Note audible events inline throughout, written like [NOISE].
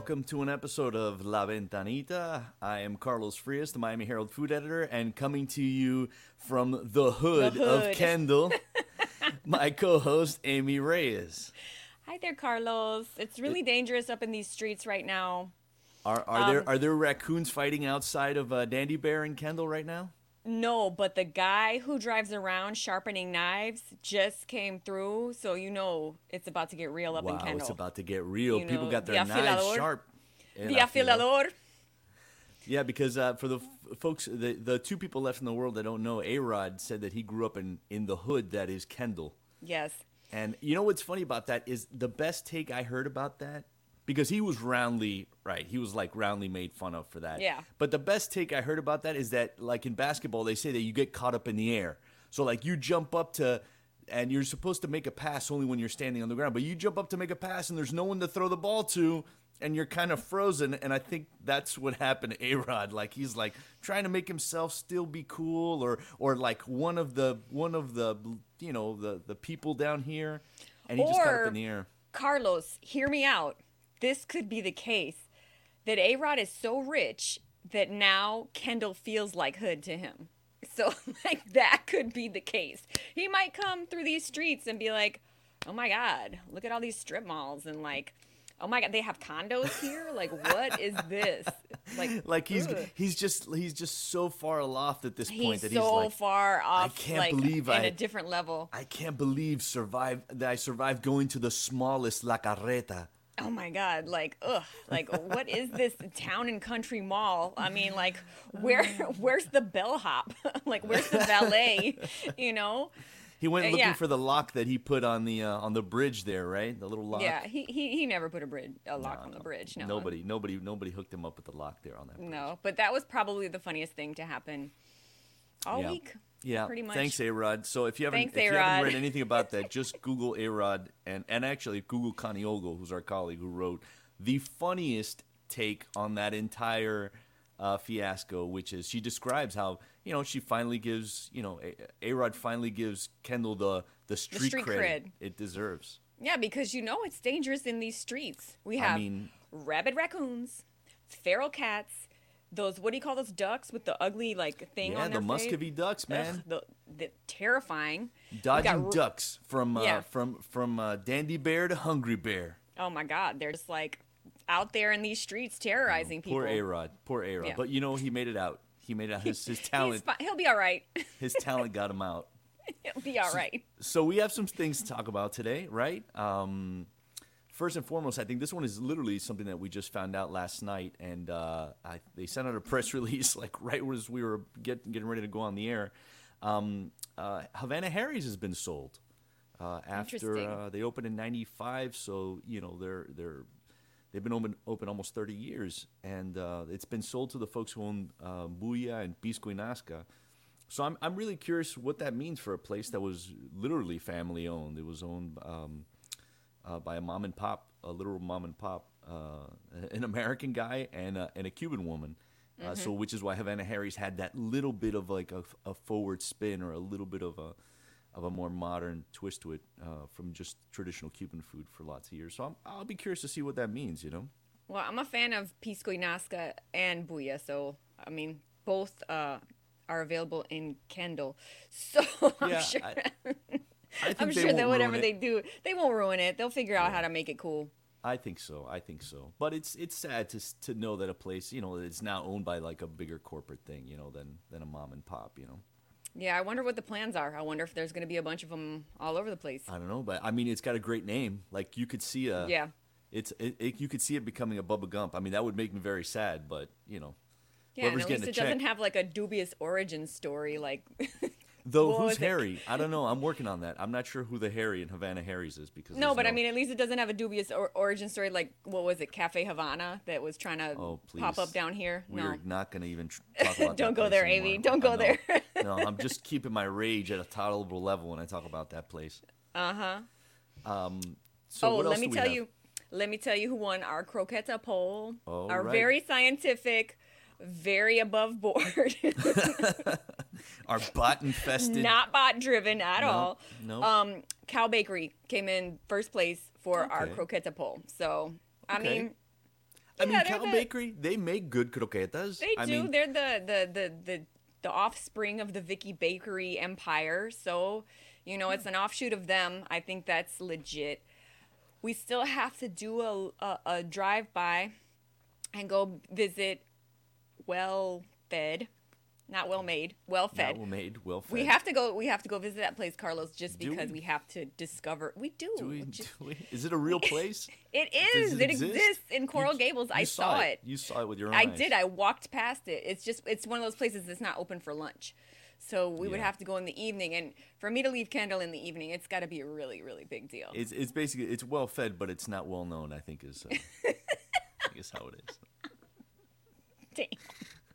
welcome to an episode of La Ventanita. I am Carlos Frias, the Miami Herald food editor, and coming to you from the hood, The of. Kendall, [LAUGHS] my co-host Amy Reyes. Hi there, Carlos. It's really dangerous up in these streets right now. Are, are there Um, are there raccoons fighting outside of uh, Dandy Bear and Kendall right now? No, but the guy who drives around sharpening knives just came through, so you know it's about to get real up in wow, Kendall. it's about to get real. You People know, got their the knives sharp. The afilador. Yeah, because uh, for the f- folks, the the two people left in the world that don't know, A Rod said that he grew up in in the hood that is Kendall. Yes. And you know what's funny about that is the best take I heard about that because he was roundly right. He was like roundly made fun of for that. Yeah. But the best take I heard about that is that like in basketball they say that you get caught up in the air. So like you jump up to and you're supposed to make a pass only when you're standing on the ground, but you jump up to make a pass and there's no one to throw the ball to and you're kind of frozen and I think that's what happened to A-Rod like he's like trying to make himself still be cool or or like one of the one of the you know the the people down here and he just got up in the air. Carlos, hear me out. This could be the case that A Rod is so rich that now Kendall feels like hood to him. [LAUGHS] So, like, that could be the case. He might come through these streets and be like, oh my God, look at all these strip malls and, like, oh my God, they have condos here? Like, what is this? [LAUGHS] Like, like he's ugh. he's just he's just so far aloft at this point he's that so he's like far off, i can't like, believe in I- a different level. I can't believe survive that I survived going to the smallest La Carreta. Oh my god, like ugh, like what is this town and country mall? I mean, like where [LAUGHS] where's the bellhop? [LAUGHS] like where's the valet? [LAUGHS] You know? He went Uh, looking yeah. for the lock that he put on the uh, on the bridge there, right? The little lock. Yeah, he, he he never put a bridge a lock No, on the bridge. No. Nobody, nobody, nobody hooked him up with the lock there on that. Bridge. No, but that was probably the funniest thing to happen all Yeah. week. Yeah, pretty much. Thanks, A Rod. So if you haven't, Thanks, if you haven't read anything about that, [LAUGHS] just Google A Rod and and actually Google Connie Ogle, who's our colleague who wrote the funniest take on that entire uh, fiasco, which is she describes how you know she finally gives you know A Rod finally gives Kendall the the street, street credit cred. it deserves. Yeah, because you know it's dangerous in these streets. We I have mean- rabid raccoons, feral cats, those what do you call those ducks with the ugly like thing Yeah, on the face? Muscovy ducks, man. Ugh, the, the terrifying. Dodging got ducks from uh, Yeah. from from uh, Dandy Bear to Hungry Bear. Oh my God, they're just like out there in these streets terrorizing people. Poor A Rod, poor A Rod. Yeah. But you know he made it out. He made it out. His his He's talent, he'll be all right. [LAUGHS] his talent got him out. he'll be all right. So we have some things to talk about today, right? Um, first and foremost, I think this one is literally something that we just found out last night, and uh, I, they sent out a [LAUGHS] press release like right as we were get, getting ready to go on the air. Um, uh, Havana Harry's has been sold uh, after uh, they opened in '95, so you know they're they're they've been open open almost 30 years, and uh, it's been sold to the folks who own uh, Bulla and Pisco y Nazca. So I'm I'm really curious what that means for a place that was literally family owned. It was owned um, uh, by a mom and pop, a literal mom and pop, uh, [LAUGHS] an American guy and a, and a Cuban woman. Uh, so which is why Havana Harry's had that little bit of like a, a forward spin or a little bit of a of a more modern twist to it uh, from just traditional Cuban food for lots of years. So I'm, I'll be curious to see what that means. You know. Well, I'm a fan of Pisco y Nazca and Bulla, so I mean both uh, are available in Kendall. [LAUGHS] So I'm Yeah, sure. I- [LAUGHS] I they sure that whatever they do, they won't ruin it. They'll figure out how to make it cool. I think so. I think so. But it's it's sad to to know that a place, you know, it's now owned by like a bigger corporate thing, you know, than than a mom and pop, you know. Yeah, I wonder what the plans are. I wonder if there's going to be a bunch of them all over the place. I don't know, but I mean, it's got a great name. Like you could see a Yeah. It's it, it, you could see it becoming a Bubba Gump. I mean, that would make me very sad, but you know, Yeah, and at least it doesn't have like a dubious origin story. Like, [LAUGHS] Though What who's was it? Harry? I don't know. I'm working on that. I'm not sure who the Harry in Havana Harry's is because no, but I mean, at least it doesn't have a dubious or- origin story. Like, what was it, Cafe Havana, that was trying to Oh, pop up down here? we're no, not going to even tr- [LAUGHS] talk about. Don't go there, anymore. Amy. Don't go there. [LAUGHS] no, I'm just keeping my rage at a tolerable level when I talk about that place. uh huh. Um, so oh, let me tell have? you. Let me tell you who won our croqueta poll. All our right. very scientific, very above board, [LAUGHS] Our bot infested. not bot driven at No, all. no. Um, Cao Bakery came in first place for our Okay. croqueta poll. So I Okay. mean, I mean, Yeah, Cao the- Bakery, they make good croquetas. They I do. Mean, They're the, the the the the offspring of the Vicky Bakery empire. So, you know, it's an offshoot of them. I think that's legit. We still have to do a a, a drive by and go visit well fed, not well made, well not fed. well made, well fed. We have to go. We have to go visit that place, Carlos, just Do because we? we? have to discover. We do. Do we, Just- do we- is it a real place? [LAUGHS] it is. It It, exist? exists in Coral You- Gables. you I saw it. You saw it with your I eyes. I did. I walked past it. It's just it's one of those places that's not open for lunch. So we would have to go in the evening and for me to leave Kendall in the evening, it's got to be a really really big deal. It's it's basically it's well fed, but it's not well known. I think is uh, [LAUGHS] I guess how it is.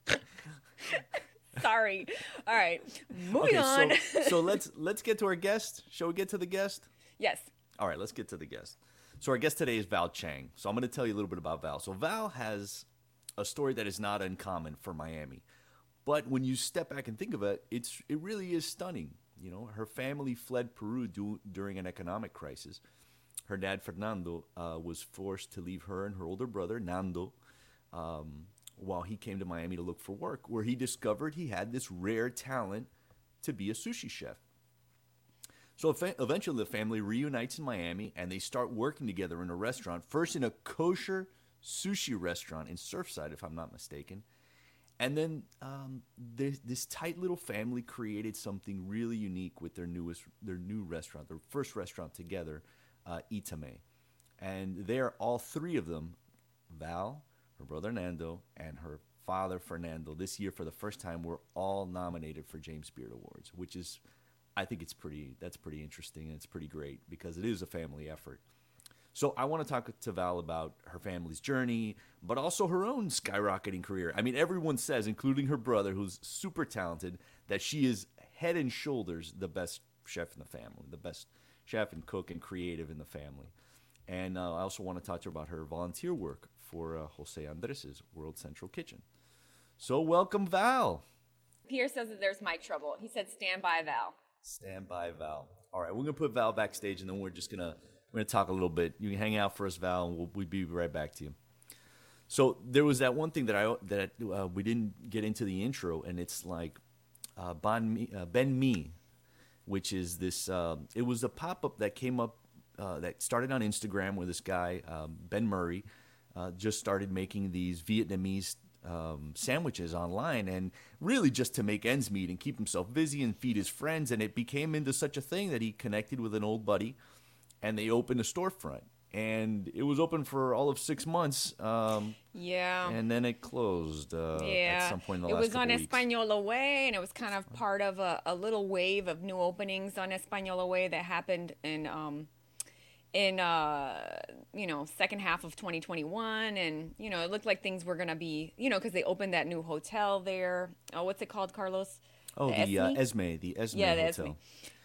Damn. [LAUGHS] [LAUGHS] Sorry. All right. Moving Okay, on. so so [LAUGHS] let's let's get to our guest. Shall we get to the guest? yes. All right, let's get to the guest. So our guest today is Val Chang. So I'm going to tell you a little bit about Val. So Val has a story that is not uncommon for Miami, but when you step back and think of it, it's it really is stunning. You know, her family fled Peru du- during an economic crisis. Her dad Fernando uh, was forced to leave her and her older brother Nando um, while he came to Miami to look for work, where he discovered he had this rare talent to be a sushi chef. So eventually, the family reunites in Miami and they start working together in a restaurant. First, in a kosher sushi restaurant in Surfside, if I'm not mistaken. And then um, this, this tight little family created something really unique with their newest, their new restaurant, their first restaurant together, uh, Itamae. And there, all three of them, Val, her brother Nando, and her father Fernando, this year for the first time, were all nominated for James Beard Awards, which is, I think it's pretty, that's pretty interesting and it's pretty great because it is a family effort. So I want to talk to Val about her family's journey, but also her own skyrocketing career. I mean, everyone says, including her brother, who's super talented, that she is head and shoulders the best chef in the family, the best chef and cook and creative in the family. And uh, I also want to talk to her about her volunteer work for uh, Jose Andres's World Central Kitchen. So welcome, Val. Pierre says that there's mic trouble. He said stand by Val. Stand by, Val. All right, we're gonna put Val backstage, and then we're just gonna we're gonna talk a little bit. You can hang out for us, Val, and we'll, we'll be right back to you. So there was that one thing that I that uh, we didn't get into the intro, and it's like uh, bon Mi, uh, Ben Me, which is this. Uh, it was a pop up that came up uh, that started on Instagram with this guy um, Ben Murray uh, just started making these Vietnamese um, sandwiches online, and really just to make ends meet and keep himself busy and feed his friends. And it became into such a thing that he connected with an old buddy, and they opened a storefront. And it was open for all of six months, um, Yeah. and then it closed uh, yeah. at some point in the it last was on weeks. Española Way, and it was kind of part of a, a little wave of new openings on Española Way that happened in um, in uh, you know second half of 2021, and you know it looked like things were gonna be you know because they opened that new hotel there. Oh, what's it called, Carlos? Oh, The the, uh, Esme? Esme, the Esme Yeah, the Hotel. Esme.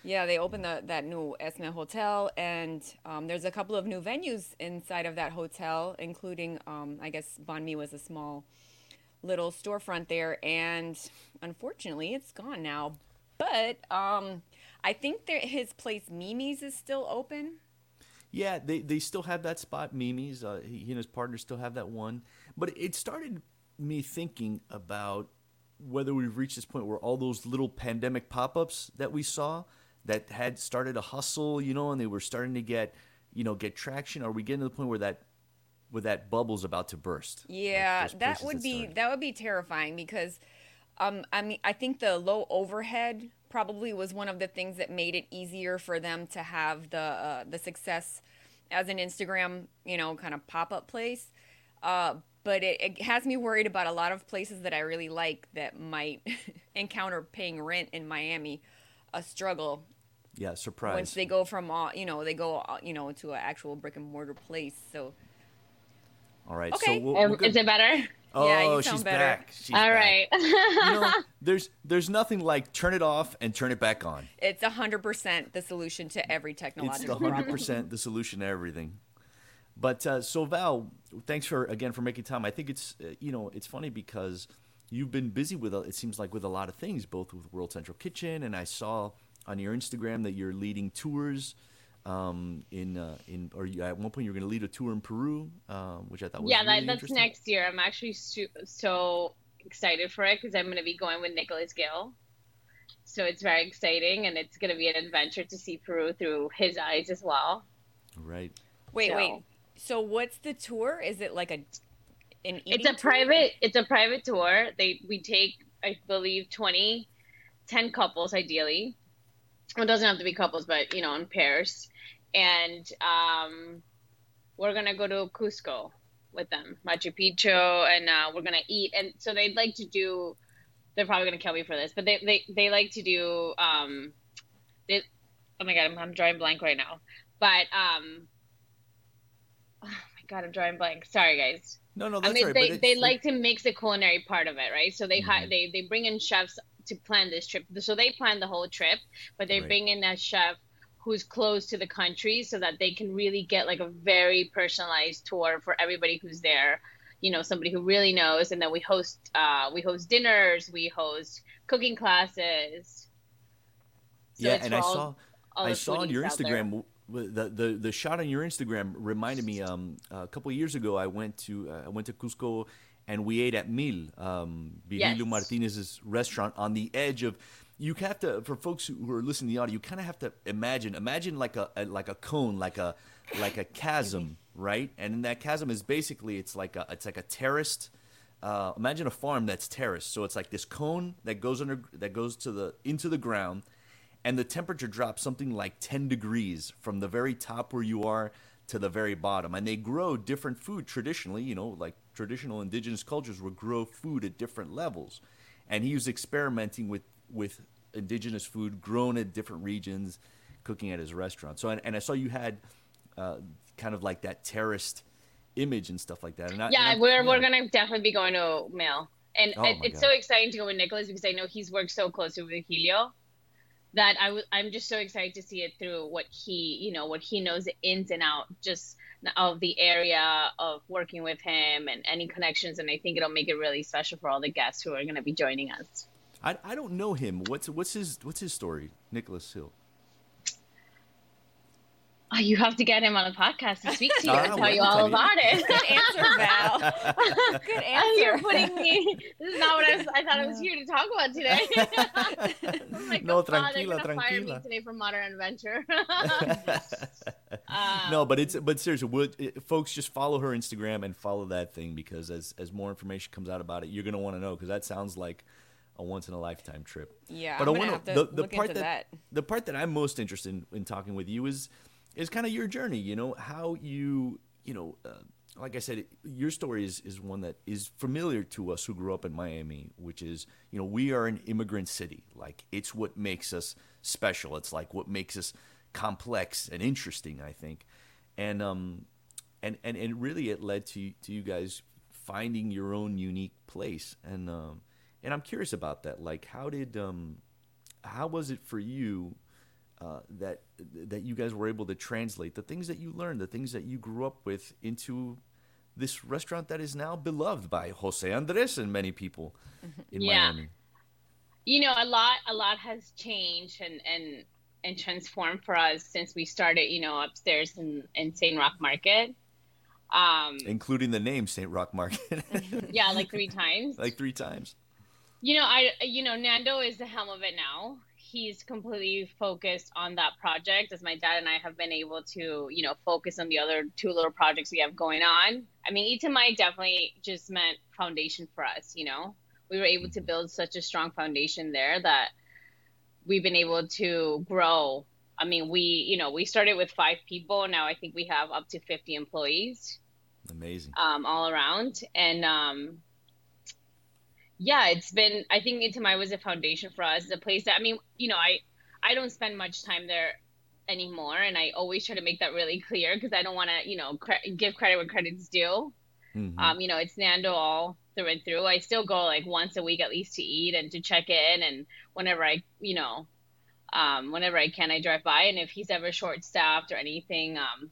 Yeah, they opened the, that new Esme Hotel, and um, there's a couple of new venues inside of that hotel, including, um, I guess, Bon Mi was a small little storefront there, and unfortunately, it's gone now. But um, I think there, his place, Mimi's, is still open. Yeah, they, they still have that spot, Mimi's. Uh, he and his partner still have that one. But it started me thinking about whether we've reached this point where all those little pandemic pop ups that we saw that had started a hustle, you know, and they were starting to get, you know, get traction. Are we getting to the point where that where that bubble's about to burst? Yeah, those that would be that would be terrifying because um I mean I think the low overhead probably was one of the things that made it easier for them to have the uh, the success as an Instagram, you know, kind of pop-up place. Uh but it, it has me worried about a lot of places that I really like that might [LAUGHS] encounter paying rent in Miami a struggle Yeah, surprise. once they go from all you know they go uh, you know to an actual brick and mortar place so all right, Okay. so we'll, Um, we'll go- is it better? Oh, Yeah, you sound she's better. back. She's All back. right. You know, [LAUGHS] there's there's nothing like turn it off and turn it back on. it's 100% the solution to every technological It's the technological hundred problem percent the solution to everything. But uh, so Val, thanks for again for making time. I think it's uh, you know it's funny because you've been busy with it seems like with a lot of things, both with World Central Kitchen, and I saw on your Instagram that you're leading tours Um, in uh, in or you, at one point you were going to lead a tour in Peru, um, which I thought was yeah, really that, that's interesting. next year. I'm actually su- so excited for it because I'm going to be going with Nicholas Gill. So it's very exciting, and it's going to be an adventure to see Peru through his eyes as well. Right. Wait, So- wait. So what's the tour? Is it like a an It's a tour? private. It's a private tour. They we take, I believe, 20, 10 couples ideally. Well, it doesn't have to be couples, but you know, in pairs. And um, we're gonna go to Cusco with them, Machu Picchu, and uh, we're gonna eat. And so they'd like to do. They're probably gonna kill me for this, but they they, they like to do. Um, they, oh my god, I'm, I'm drawing blank right now. But um, oh my god, I'm drawing blank. Sorry, guys. No, no, that's I mean, right. they, they like to mix the culinary part of it, right? So they hi- Mhm. they they bring in chefs to plan this trip. So they plan the whole trip, but they Right. bring in a chef who's close to the country so that they can really get like a very personalized tour for everybody who's there. You know, somebody who really knows, and then we host uh, we host dinners, we host cooking classes. So yeah, and I all- saw all I saw on your. Instagram the, the the shot on your Instagram reminded me um a couple years ago I went to uh, I went to Cusco and we ate at Mil. Um Virgilio Yes. Martinez's restaurant on the edge of you have to for folks who who are listening to the audio you kind of have to imagine imagine like a, a like a cone like a like a chasm right? And in that chasm is basically it's like a it's like a terraced uh, imagine a farm that's terraced. So it's like this cone that goes under that goes to the into the ground and the temperature drops something like 10 degrees from the very top where you are to the very bottom. And they grow different food traditionally you know like traditional indigenous cultures would grow food at different levels. And he was experimenting with with indigenous food grown at different regions cooking at his restaurant. So and, and i saw you had uh, kind of like that terraced image and stuff like that. And I, and yeah, I'm- we're we're gonna definitely be going to Mil, and Oh it, it's God. so exciting to go with Nicholas because I know he's worked so closely with Helio that I w- I'm just so excited to see it through what he you know what he knows ins and out just of the area of working with him and any connections, and I think it'll make it really special for all the guests who are gonna be joining us. I, I don't know him what's what's his what's his story nicholas Gill Oh, you have to get him on a podcast to speak to you Ah, and tell you all tell you. about it. Good answer, Val. [LAUGHS] Good And you're putting me. This is not what I, was, I thought I was here to talk about today. [LAUGHS] Like, no oh, God, tranquila fire me tranquila today for Modern Adventure. [LAUGHS] Um, no, but it's but seriously, would, it, folks just follow her Instagram and follow that thing because as as more information comes out about it, you're gonna want to know because that sounds like a once in a lifetime trip. Yeah, but I'm I want to to the, the look part into that, that. the part that I'm most interested in, in talking with you is is kind of your journey. You know how you you know. Uh, like I said, your story is, is one that is familiar to us who grew up in Miami, which is, you know, we are an immigrant city. Like, it's what makes us special. It's like what makes us complex and interesting, I think. And, um, and, and, and really it led to, to you guys finding your own unique place. And, um, and I'm curious about that. Like, how did, um, how was it for you uh, that that you guys were able to translate the things that you learned, the things that you grew up with, into this restaurant that is now beloved by Jose Andres and many people in Yeah. Miami. you know, a lot, a lot has changed and and and transformed for us since we started. You know, upstairs in in St. Roch Market. Um, including the name St. Roch Market, [LAUGHS] yeah, like three [LAUGHS] times. like three times. You know, I you know Nando is the helm of it now. He's completely focused on that project, as my dad and I have been able to, you know, focus on the other two little projects we have going on. I mean, Mike definitely just meant foundation for us. You know, we were able to build such a strong foundation there that we've been able to grow. I mean, we, you know, we started with five people. Now I think we have up to 50 employees Amazing. um, all around. And um, yeah, it's been. I think Itamae was a foundation for us. It's a place that I mean, you know, I I don't spend much time there anymore, and I always try to make that really clear because I don't want to, you know, cre- give credit where credit's due. Mhm. Um, you know, it's Nando all through and through. I still go like once a week at least to eat and to check in, and whenever I, you know, um, whenever I can, I drive by, and if he's ever short staffed or anything, um,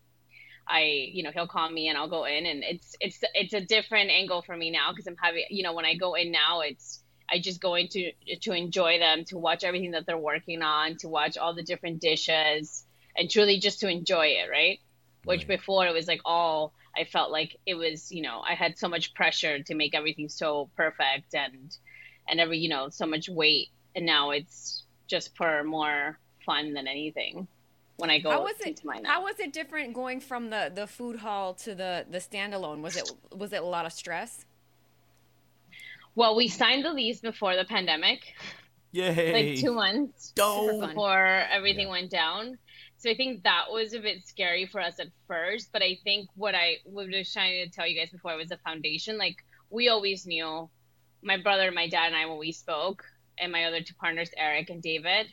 I, you know, he'll call me and I'll go in, and it's it's it's a different angle for me now because I'm having, you know, when I go in now, it's I just go in to to enjoy them, to watch everything that they're working on, to watch all the different dishes, and truly just to enjoy it, right? Which Right. before it was like all I felt like it was, you know, I had so much pressure to make everything so perfect and and every, you know, so much weight, and now it's just for more fun than anything. When I go How was it? into my How was it different going from the the food hall to the the standalone? Was it was it a lot of stress? well, we signed the lease before the pandemic, Yay! like two months Dope. before everything Yeah. went down. So I think that was a bit scary for us at first, but I think what I was trying to tell you guys before I was the foundation. Like we always knew, my brother, my dad, and I when we spoke, and my other two partners, Eric and David,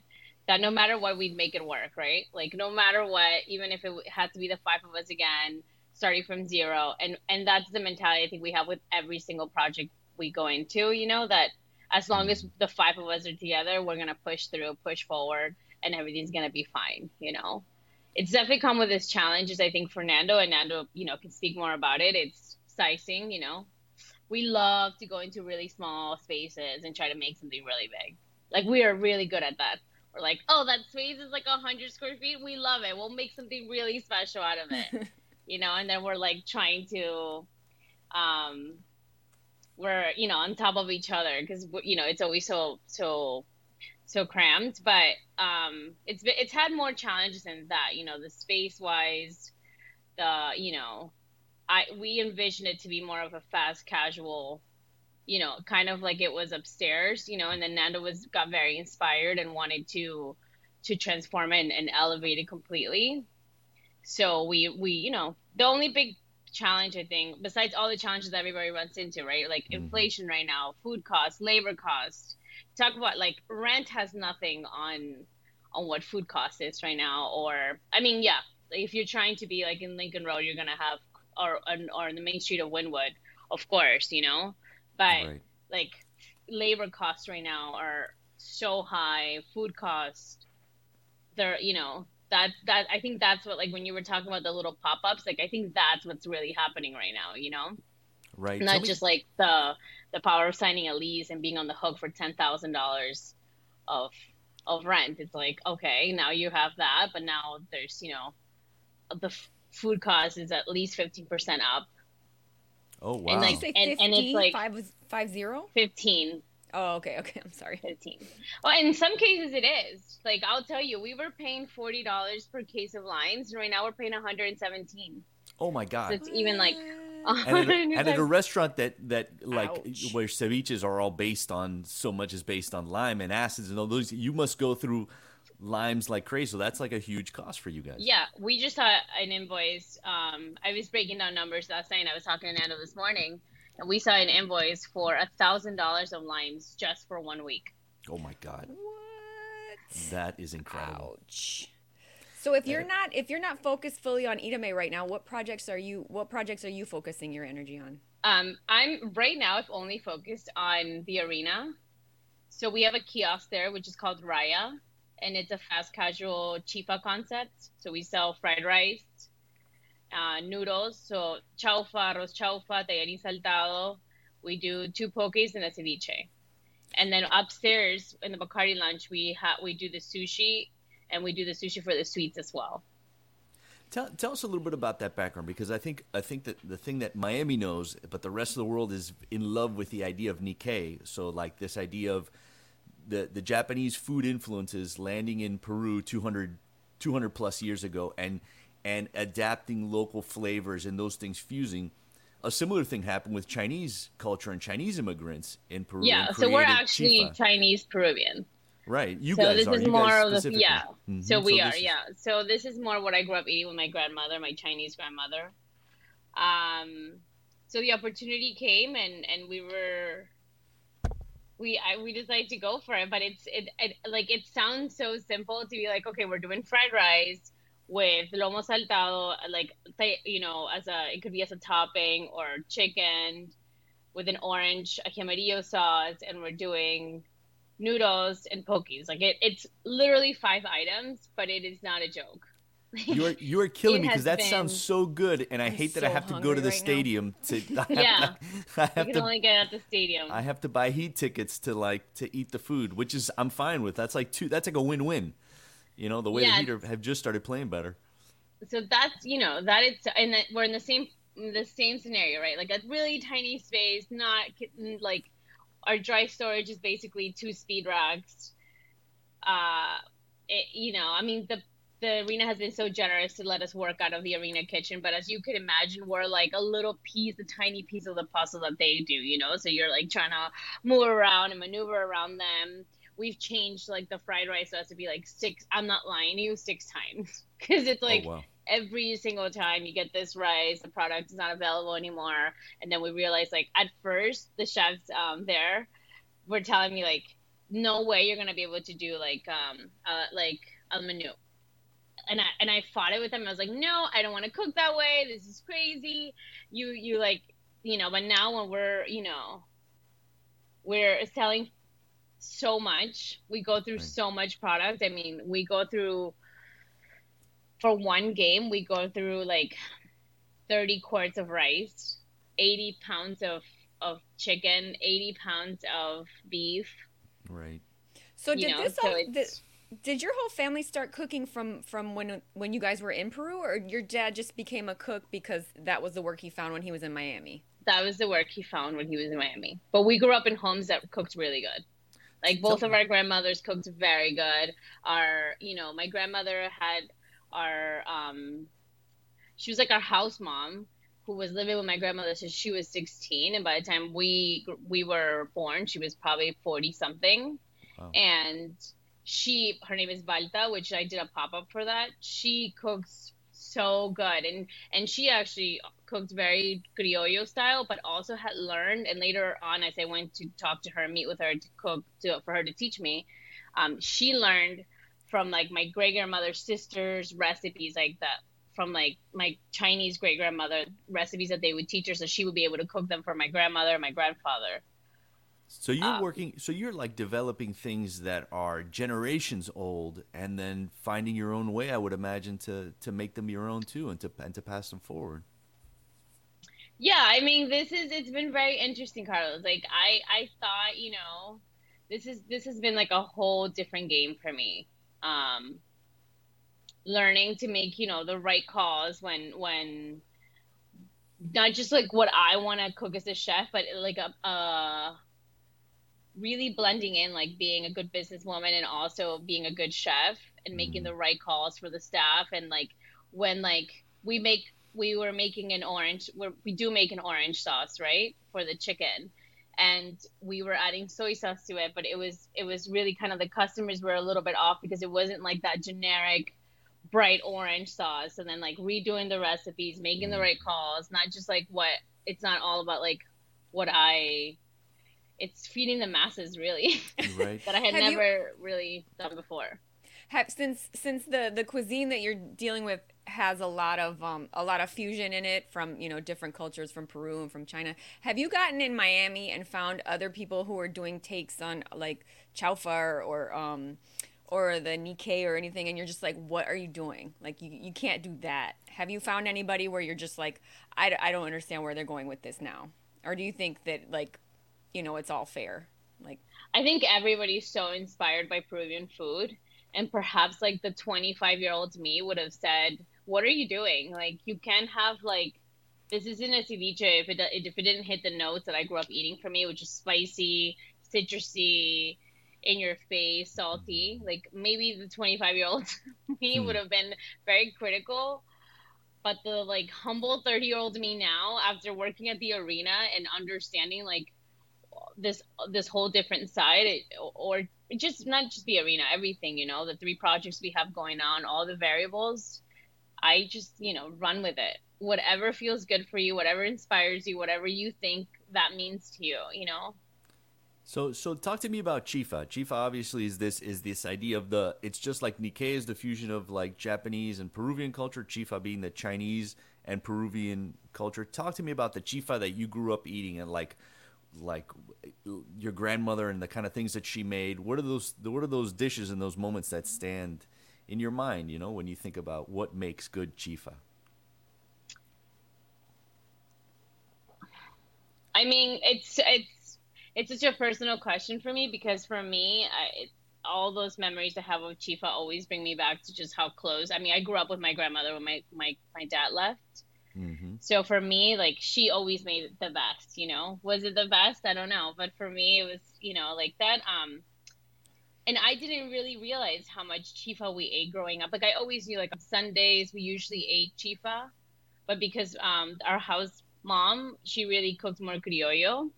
that no matter what, we'd make it work, right? Like no matter what, even if it had to be the five of us again, starting from zero, and and that's the mentality I think we have with every single project we go into. You know that as long as the five of us are together, we're gonna push through, push forward, and everything's gonna be fine. You know, it's definitely come with its challenges. I think Fernando and Nando, you know, can speak more about it. It's sizing. You know, we love to go into really small spaces and try to make something really big. Like we are really good at that. We're like, oh, that space is like a hundred square feet. We love it. We'll make something really special out of it. [LAUGHS] you know, and then we're like trying to, um, we're you know on top of each other because you know it's always so so so cramped. But um, it's been- it's had more challenges than that. You know, the space wise, the you know, I we envision it to be more of a fast casual you know, kind of like it was upstairs, you know, and then Nando was got very inspired and wanted to to transform it and, and elevate it completely. So we we you know the only big challenge I think besides all the challenges that everybody runs into right like Mhm. inflation right now food costs labor costs talk about like rent has nothing on on what food cost is right now or I mean yeah if you're trying to be like in Lincoln Road you're gonna have or or in the main street of Wynwood of course you know but Right. like labor costs right now are so high food costs they're you know that that i think that's what like when you were talking about the little pop-ups like i think that's what's really happening right now you know Right. Tell not me- just like the the power of signing a lease and being on the hook for ten thousand dollars of of rent it's like okay now you have that but now there's you know the f- food cost is at least 15% up Oh wow. and, Did like- you say and- 50, and it's like- five, five zero? 15 Oh, okay, okay. I'm sorry. 15 well in some cases it is like i'll tell you we were paying $40 per case of limes and right now we're paying 117 oh my so god. it's even like and, at a, and at a restaurant that that like Ouch. where ceviches are all based on so much is based on lime and acids and all those you must go through limes like crazy so that's like a huge cost for you guys Yeah, we just saw an invoice. Um, I was breaking down numbers last night. I was talking to Nando this morning, and we saw an invoice for a thousand dollars of limes just for one week. oh my god What? that is incredible Ouch. So if you're not if you're not focused fully on Itamae right now, what projects are you what projects are you focusing your energy on? Um, I'm right now. I've only focused on the arena. So we have a kiosk there, which is called Raya, and it's a fast casual chifa concept. So we sell fried rice, uh, noodles, so chaufa, arroz chaufa, tallarín saltado. We do two pokés and a ceviche. And then upstairs in the Bacardi lunch, we ha- we do the sushi, and we do the sushi for the sweets as well. Tell, tell us a little bit about that background because I think I think that the thing that Miami knows, but the rest of the world is in love with the idea of Nikkei. So like this idea of the the Japanese food influences landing in Peru 200, 200 plus years ago and and adapting local flavors and those things fusing. A similar thing happened with Chinese culture and Chinese immigrants in Peru. Yeah, so we're actually chifa. Chinese Peruvian. right. You so guys this are. is you more of the yeah. Mhm. So we are is- yeah. So this is more what I grew up eating with my grandmother, my Chinese grandmother. Um, so the opportunity came, and and we were. We I, we decided to go for it, but it's it, it like it sounds so simple to be like okay we're doing fried rice with lomo saltado like you know as a it could be as a topping or chicken with an orange a amarillo sauce and we're doing noodles and pokies. Like it, it's literally five items, but it is not a joke. You are you are [LAUGHS] killing me because that sounds so good, and I I'm hate that I have to go to the right now. stadium to. [LAUGHS] [LAUGHS] I have, Yeah. I You can to. only get at the stadium. I have to buy heat tickets to like to eat the food, which is I'm fine with. That's like two. That's like a win-win. You know, the way Yeah. the Heat have just started playing better. so that's you know that it's and that we're in the same the same scenario right like a really tiny space not like our dry storage is basically two speed racks uh it, you know i mean the the arena has been so generous to let us work out of the arena kitchen but as you could imagine we're like a little piece a tiny piece of the puzzle that they do you know so you're like trying to move around and maneuver around them we've changed like the fried rice so has to be like six i'm not lying to you six times [LAUGHS] because it's like oh wow. every single time you get this rice, the product is not available anymore. And then we realized, like, at first, the chefs um, there were telling me, like, no way you're gonna be able to do like um uh, like a menu. And I and I fought it with them. I was like, no, I don't want to cook that way. This is crazy. You you like you know. But now when we're you know we're selling so much, we go through Right. so much product. I mean, we go through for one game, we go through like 30 quarts of rice, 80 pounds of, of chicken, 80 pounds of beef. Right. So you did know, this so all, it's did, did your whole family start cooking from from when when you guys were in Peru, or your dad just became a cook because that was the work he found when he was in Miami? that was the work he found when he was in Miami. But we grew up in homes that cooked really good. Like both So- of our grandmothers cooked very good. Our, you know, my grandmother had our, um, she was like our house mom who was living with my grandmother since she was 16. And by the time we we were born, she was probably 40 something. Wow. And she, her name is Balta, which I did a pop up for that. She cooks so good, and and she actually cooked very criollo style, but also had learned. And later on, as I went to talk to her meet with her to cook to for her to teach me, um, she learned from like my great grandmother's sister's recipes, like that from like my Chinese great grandmother recipes that they would teach her, so she would be able to cook them for my grandmother, and my grandfather. So you're Um, working. So you're like developing things that are generations old, and then finding your own way. I would imagine to to make them your own too, and to and to pass them forward. Yeah, I mean, this is it's been very interesting, Carlos. Like I I thought, you know, this is this has been like a whole different game for me. Um learning to make, you know, the right calls when when not just like what I want to cook as a chef, but like a uh really blending in like being a good businesswoman and also being a good chef and making Mhm. the right calls for the staff and like when like we make we were making an orange we're, we do make an orange sauce right for the chicken and we were adding soy sauce to it but it was it was really kind of the customers were a little bit off because it wasn't like that generic bright orange sauce and then like redoing the recipes making the Mhm. right calls not just like what it's not all about like what i it's feeding the masses really [LAUGHS] Right. that i had Have you- never really done before Have, since since the the cuisine that you're dealing with has a lot of um a lot of fusion in it from you know different cultures from Peru and from China. Have you gotten in Miami and found other people who are doing takes on like chaufa or um or the Nikkei or anything and you're just like what are you doing? Like you you can't do that. Have you found anybody where you're just like I, I don't understand where they're going with this now? Or do you think that like you know it's all fair? Like I think everybody's so inspired by Peruvian food. And perhaps like the 25 year old me would have said, What are you doing? Like, you can't have like, this isn't a ceviche if it, if it didn't hit the notes that I grew up eating for me, which is spicy, citrusy, in your face, salty. Like, maybe the 25 year old [LAUGHS] me Hmm. would have been very critical. But the like humble 30 year old me now, after working at the arena and understanding like this this whole different side or just not just the arena everything you know the three projects we have going on all the variables i just you know run with it whatever feels good for you whatever inspires you whatever you think that means to you you know So so talk to me about chifa. Chifa obviously is this is this idea of the it's just like Nikkei is the fusion of like Japanese and Peruvian culture, chifa being the Chinese and Peruvian culture. Talk to me about the chifa that you grew up eating and like like your grandmother and the kind of things that she made. What are those what are those dishes and those moments that stand in your mind, you know, when you think about what makes good chifa? i mean it's it's it's such a personal question for me because for me I, all those memories I have of Chifa always bring me back to just how close. I mean, I grew up with my grandmother when my my my dad left. Mm-hmm. So for me, like she always made the best, you know. Was it the best? I don't know, but for me, it was, you know, like that. Um, and I didn't really realize how much chifa we ate growing up. Like I always knew, like on Sundays we usually ate chifa, but because um our house mom she really cooked more criollo.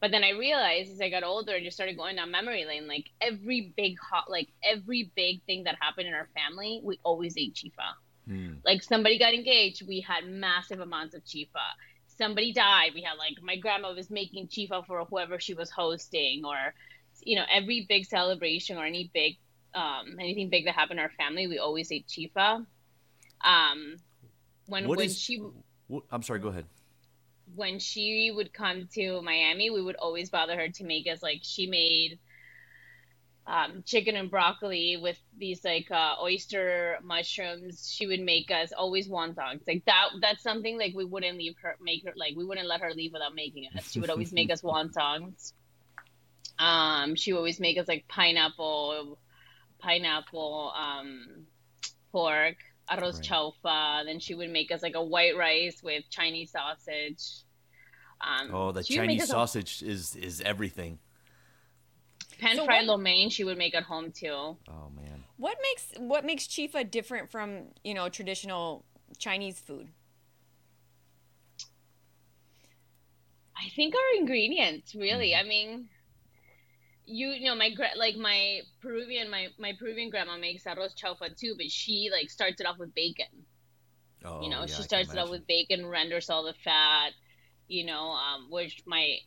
But then I realized as I got older and just started going down memory lane, like every big hot, like every big thing that happened in our family, we always ate chifa. Mm. Like somebody got engaged, we had massive amounts of chifa. Somebody died, we had like my grandma was making chifa for whoever she was hosting, or you know every big celebration or any big um, anything big that happened in our family, we always ate chifa. Um, when What when is- she What, I'm sorry. Go ahead. when she would come to Miami, we would always bother her to make us like she made um, chicken and broccoli with these like uh, oyster mushrooms. She would make us always wontons. Like that. That's something like we wouldn't leave her make her like we wouldn't let her leave without making us. She would always make us [LAUGHS] wontons. Um, she would always make us like pineapple, pineapple, um, pork, arroz Right. chaufa. Then she would make us like a white rice with Chinese sausage. Um, Oh, the she would make Chinese us a sausage is is everything. Pan So fried what- lo mein. She would make at home too. Oh man. What makes what makes chifa different from you know traditional Chinese food? I think our ingredients really. Mhm. I mean, you, you know, my like my Peruvian my my Peruvian grandma makes arroz chaufa too, but she like starts it off with bacon. Oh, you know, yeah, she starts it off with bacon, renders all the fat. You know, um, which my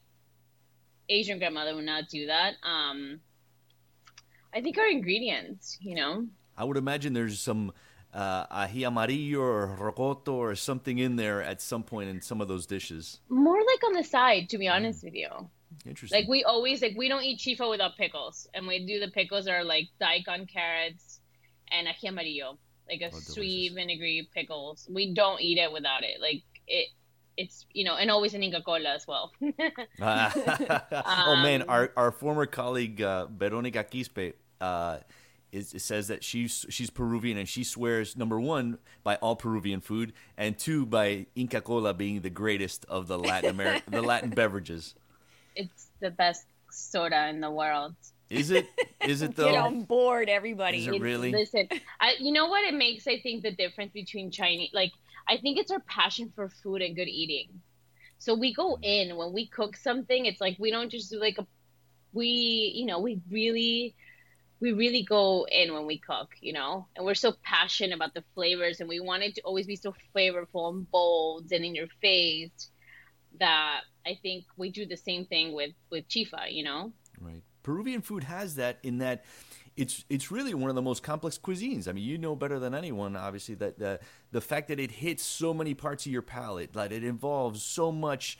Asian grandmother would not do that. Um, I think our ingredients, you know, I would imagine there's some uh, ají amarillo or rocoto or something in there at some point in some of those dishes. more like on the side, to be honest with you. Interesting. Like we always like we don't eat chifa without pickles, and we do the pickles are like daikon carrots and ají amarillo, like a Oh, sweet vinegary pickles. We don't eat it without it. Like it, it's you know, and always an Inca Kola as well. [LAUGHS] [LAUGHS] oh man, Um, our our former colleague uh, Veronica Quispe uh, is, says that she's she's Peruvian and she swears number one by all Peruvian food and two by Inca Kola being the greatest of the Latin American [LAUGHS] the Latin beverages. it's the best soda in the world. Is it? Is it though? Get though? on board, everybody. Is it It's- really? Listen, I, you know what it makes? I think the difference between Chinese, like, I think it's our passion for food and good eating. So we go Mm. in when we cook something. It's like we don't just do like a, we, you know, we really, we really go in when we cook, you know, and we're so passionate about the flavors, and we want it to always be so flavorful and bold and in your face that I think we do the same thing with with chifa, you know. Right. Peruvian food has that in that it's it's really one of the most complex cuisines. I mean, you know better than anyone, obviously, that the the fact that it hits so many parts of your palate, that it involves so much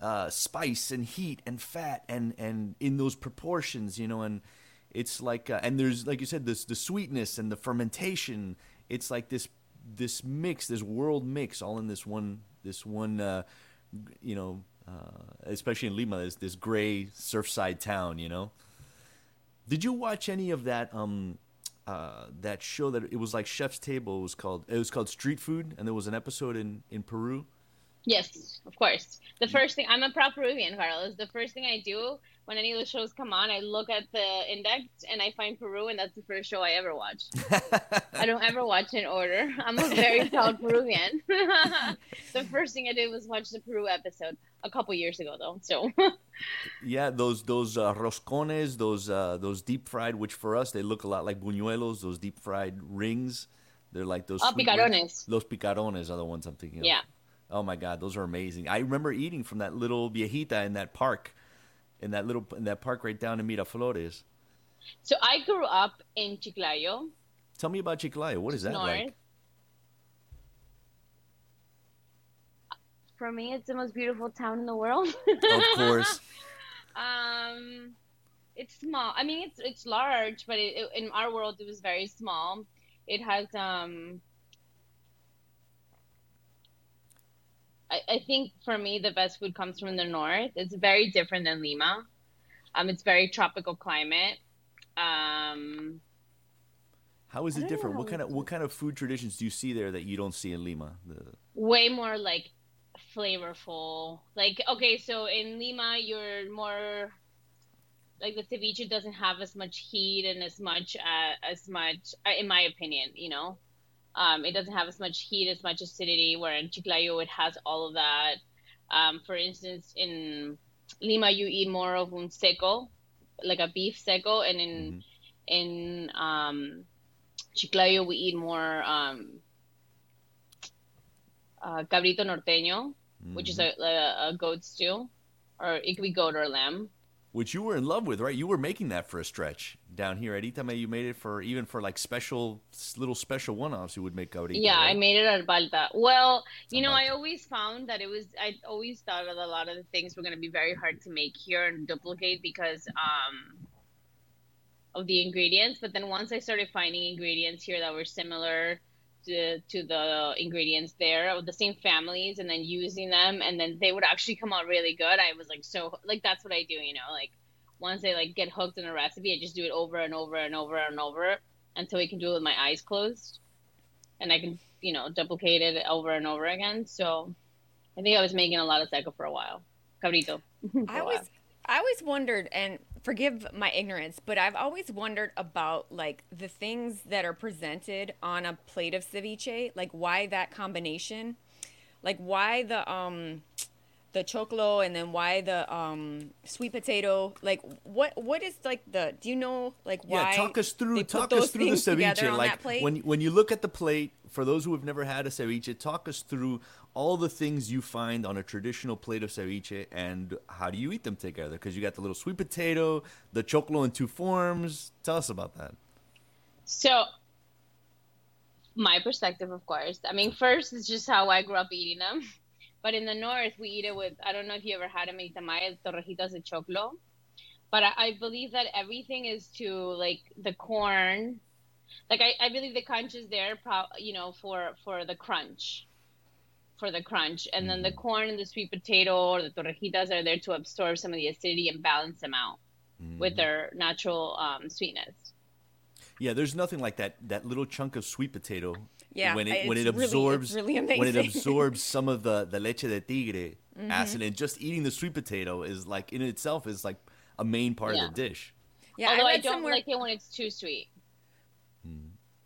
uh, spice and heat and fat and and in those proportions, you know, and it's like uh, and there's like you said, this the sweetness and the fermentation. It's like this this mix, this world mix, all in this one this one, uh, you know. Uh, especially in Lima, this this gray surfside town, you know. Did you watch any of that um uh that show that it was like Chef's Table? It was called it was called Street Food, and there was an episode in in Peru. Yes, of course. The first thing I'm a proud Peruvian, Carlos. The first thing I do when any of the shows come on, I look at the index and I find Peru, and that's the first show I ever watch. [LAUGHS] I don't ever watch in order. [LAUGHS] I'm a very proud Peruvian. [LAUGHS] the first thing I did was watch the Peru episode a couple years ago, though. So yeah, those those uh, roscones, those uh, those deep fried, which for us they look a lot like buñuelos. Those deep fried rings, they're like those. Oh, picarones. Los picarones are the ones I'm thinking of. Yeah. Oh my God, those are amazing. I remember eating from that little viejita in that park, in that little in that park right down in Miraflores. So I grew up in Chiclayo, Tell me about Chiclayo. What is that north. like? For me, it's the most beautiful town in the world. Of course. [LAUGHS] Um, it's small. I mean, it's it's large, but it, it, in our world, it was very small. It has um. I, I think for me, the best food comes from the north. It's very different than Lima. Um, it's very tropical climate. Um, How is it don't know different? What kind of what kind of food traditions do you see there that you don't see in Lima? The, way more like flavorful. Like okay, so in Lima you're more like the ceviche doesn't have as much heat and as much uh, as much uh, in my opinion, you know. Um, it doesn't have as much heat, as much acidity. Where in Chiclayo it has all of that. Um, for instance, in Lima you eat more of un seco, like a beef seco, and in Mhm. in um, Chiclayo we eat more um, uh, cabrito norteño, which is Mhm. a, a, a goat stew, or it could be goat or lamb. Which you were in love with, right? You were making that for a stretch down here at Itamae. You made it for even for like special little special one-offs. You would make cabrito. yeah, I made it at Balta. Well, you know, I always found that it was. I always thought that a lot of the things were going to be very hard to make here and duplicate because um, of the ingredients. But then once I started finding ingredients here that were similar to, to the ingredients there of the same families, and then using them, and then they would actually come out really good. I was like, so like that's what I do, you know, like once I like get hooked in a recipe, I just do it over and over and over and over until I can do it with my eyes closed, and I can you know duplicate it over and over again. So I think I was making a lot of seco for a while, cabrito. [LAUGHS] for I a always while. I always wondered and forgive my ignorance, but I've always wondered about like the things that are presented on a plate of ceviche, like why that combination? Like why the um the choclo and then why the um sweet potato? Like what what is like the do you know like why Yeah, talk us through they talk us through the things ceviche. Like plate? when when you look at the plate, for those who have never had a ceviche, talk us through all the things you find on a traditional plate of ceviche and how do you eat them together? Because you got the little sweet potato, the choclo in two forms. Tell us about that. So, my perspective, of course. I mean, first, it's just how I grew up eating them. But in the north, we eat it with, I don't know if you ever had them in Tamaya, torrejitas de choclo. But I, I believe that everything is to, like, the corn. Like, I, I believe the crunch is there, pro- you know, for, for the crunch. For the crunch. And then the corn and the sweet potato or the torrejitas are there to absorb some of the acidity and balance them out with their natural um, sweetness. Yeah, there's nothing like that that little chunk of sweet potato. Yeah, when it when it absorbs really when it [LAUGHS] absorbs some of the the leche de tigre Mm-hmm. acid and just eating the sweet potato is like in itself is like a main part Yeah. of the dish. yeah, Although I I, don't somewhere like it when it's too sweet.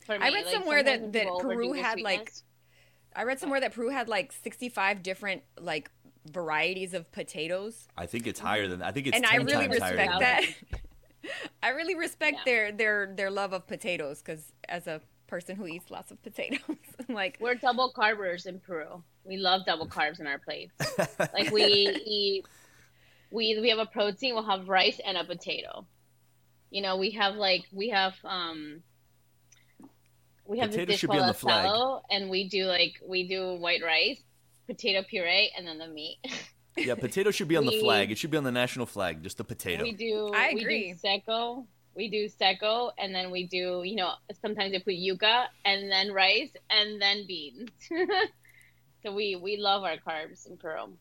For me, I read like, somewhere that- that Peru had, like. I read somewhere that Peru had like 65 different like varieties of potatoes. I think it's higher than that. I think it's and I 10 really times higher respect than that. [LAUGHS] I really respect Yeah. their their their love of potatoes because as a person who eats lots of potatoes, [LAUGHS] like We're double carbers in Peru. We love double carbs in our plates. like we [LAUGHS] eat, we we have a protein. We'll have rice and a potato. You know, we have like we have um. We have Potato this dish called on the flag. asado, and we do like we do white rice, potato puree, and then the meat. Yeah, potato should be [LAUGHS] on the flag. It should be on the national flag, just the potato. We do. I We agree. do seco. We do seco, and then we do. You know, sometimes they put yuca, and then rice, and then beans. [LAUGHS] so we we love our carbs in Peru.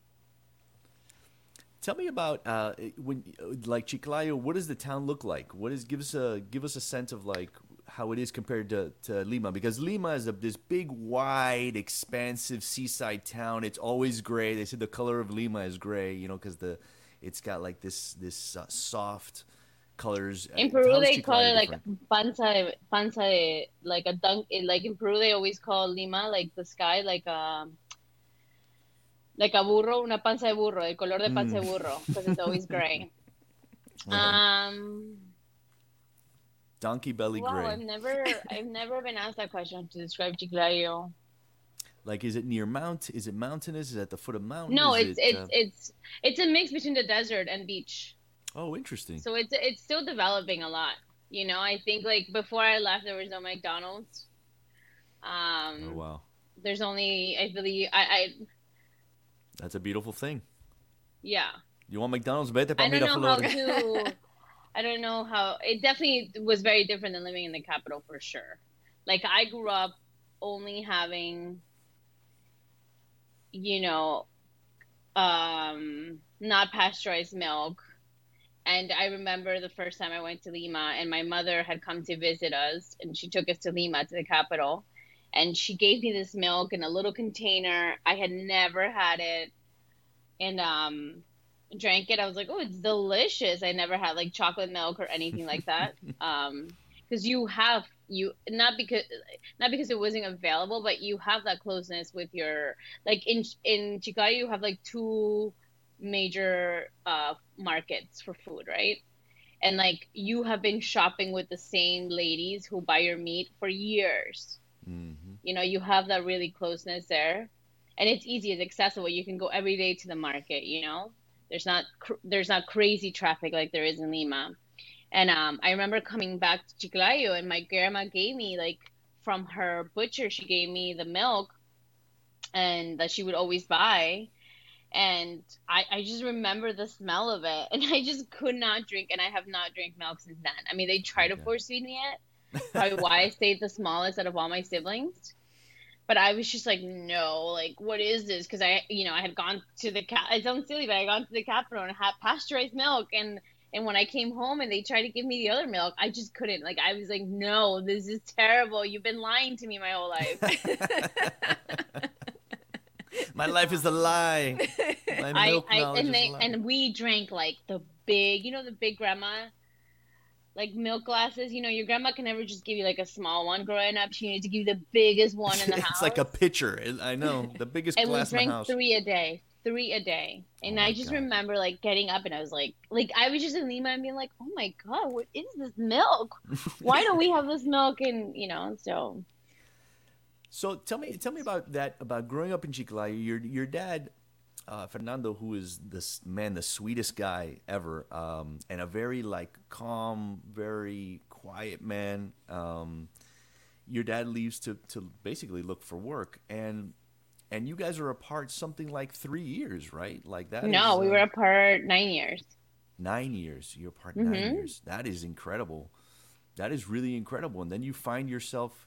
Tell me about uh, when like Chiclayo. What does the town look like? What is give us a give us a sense of like how it is compared to, to Lima because Lima is a, this big, wide, expansive seaside town. It's always gray. They said the color of Lima is gray, you know, because the it's got like this this uh, soft colors. In Uh, Peru, they call it like different? panza, de- panza, de- like a dunk. Like in Peru, they always call Lima like the sky, like a like a burro, una panza de burro, el color de panza de burro, because it's always gray. [LAUGHS] Um, donkey belly wow, gray. I've never, I've never been asked that question to describe Chiclayo. Like, is it near mount? Is it mountainous? Is it at the foot of mountain? No, Is it's it, it's uh, it's it's a mix between the desert and beach. Oh, interesting. So it's it's still developing a lot. You know, I think like before I left, there was no McDonald's. Um, oh wow, there's only I believe I, I that's a beautiful thing. yeah. You want McDonald's? Vete I don't know how to. I don't know how. It definitely was very different than living in the capital for sure. Like I grew up only having, you know, um, not pasteurized milk And I remember the first time I went to Lima, and my mother had come to visit us, and she took us to Lima, to the capital. And she gave me this milk in a little container. I had never had it. And um, drank it. I was like, oh, it's delicious. I never had like chocolate milk or anything like that. [LAUGHS] um, because you have you not because not because it wasn't available, but you have that closeness with your like in in Chiclayo you have like two major uh, markets for food, right? And like you have been shopping with the same ladies who buy your meat for years. Mm-hmm. You know, you have that really closeness there, and it's easy, it's accessible. You can go every day to the market. You know, there's not cr- there's not crazy traffic like there is in Lima. And um, I remember coming back to Chiclayo, and my grandma gave me like from her butcher, she gave me the milk, and that she would always buy and I, I just remember the smell of it [LAUGHS] and i just could not drink and i have not drank milk since then. I mean they try to force feed me it. [LAUGHS] Probably why i stayed the smallest out of all my siblings. But i was just like no like what is this? Because i you know i had gone to the cat it sounds silly but i had gone to the capital and had pasteurized milk and and when i came home and they tried to give me the other milk i just couldn't. Like i was like no this is terrible. You've been lying to me my whole life [LAUGHS] [LAUGHS] My life is a lie. My milk I, I and they and we drank like the big, you know, the big grandma, like milk glasses. You know, your grandma can never just give you like a small one. Growing up, she needed to give you the biggest one in the house. [LAUGHS] it's like a pitcher. I know the biggest [LAUGHS] and glass we drank in the house. three a day, three a day. And oh I just God. remember like getting up and I was like, like I was just in Lima and being like, oh my God, what is this milk? Why don't we have this milk? And you know, so so tell me, tell me about that. About growing up in Chiclayo. Your your dad, uh, Fernando, who is this man, the sweetest guy ever, um, and a very like calm, very quiet man. Um, your dad leaves to to basically look for work, and and you guys are apart something like three years, right? Like that. No, is, we uh, were apart nine years. Nine years. You're apart mm-hmm. nine years. That is incredible. That is really incredible. And then you find yourself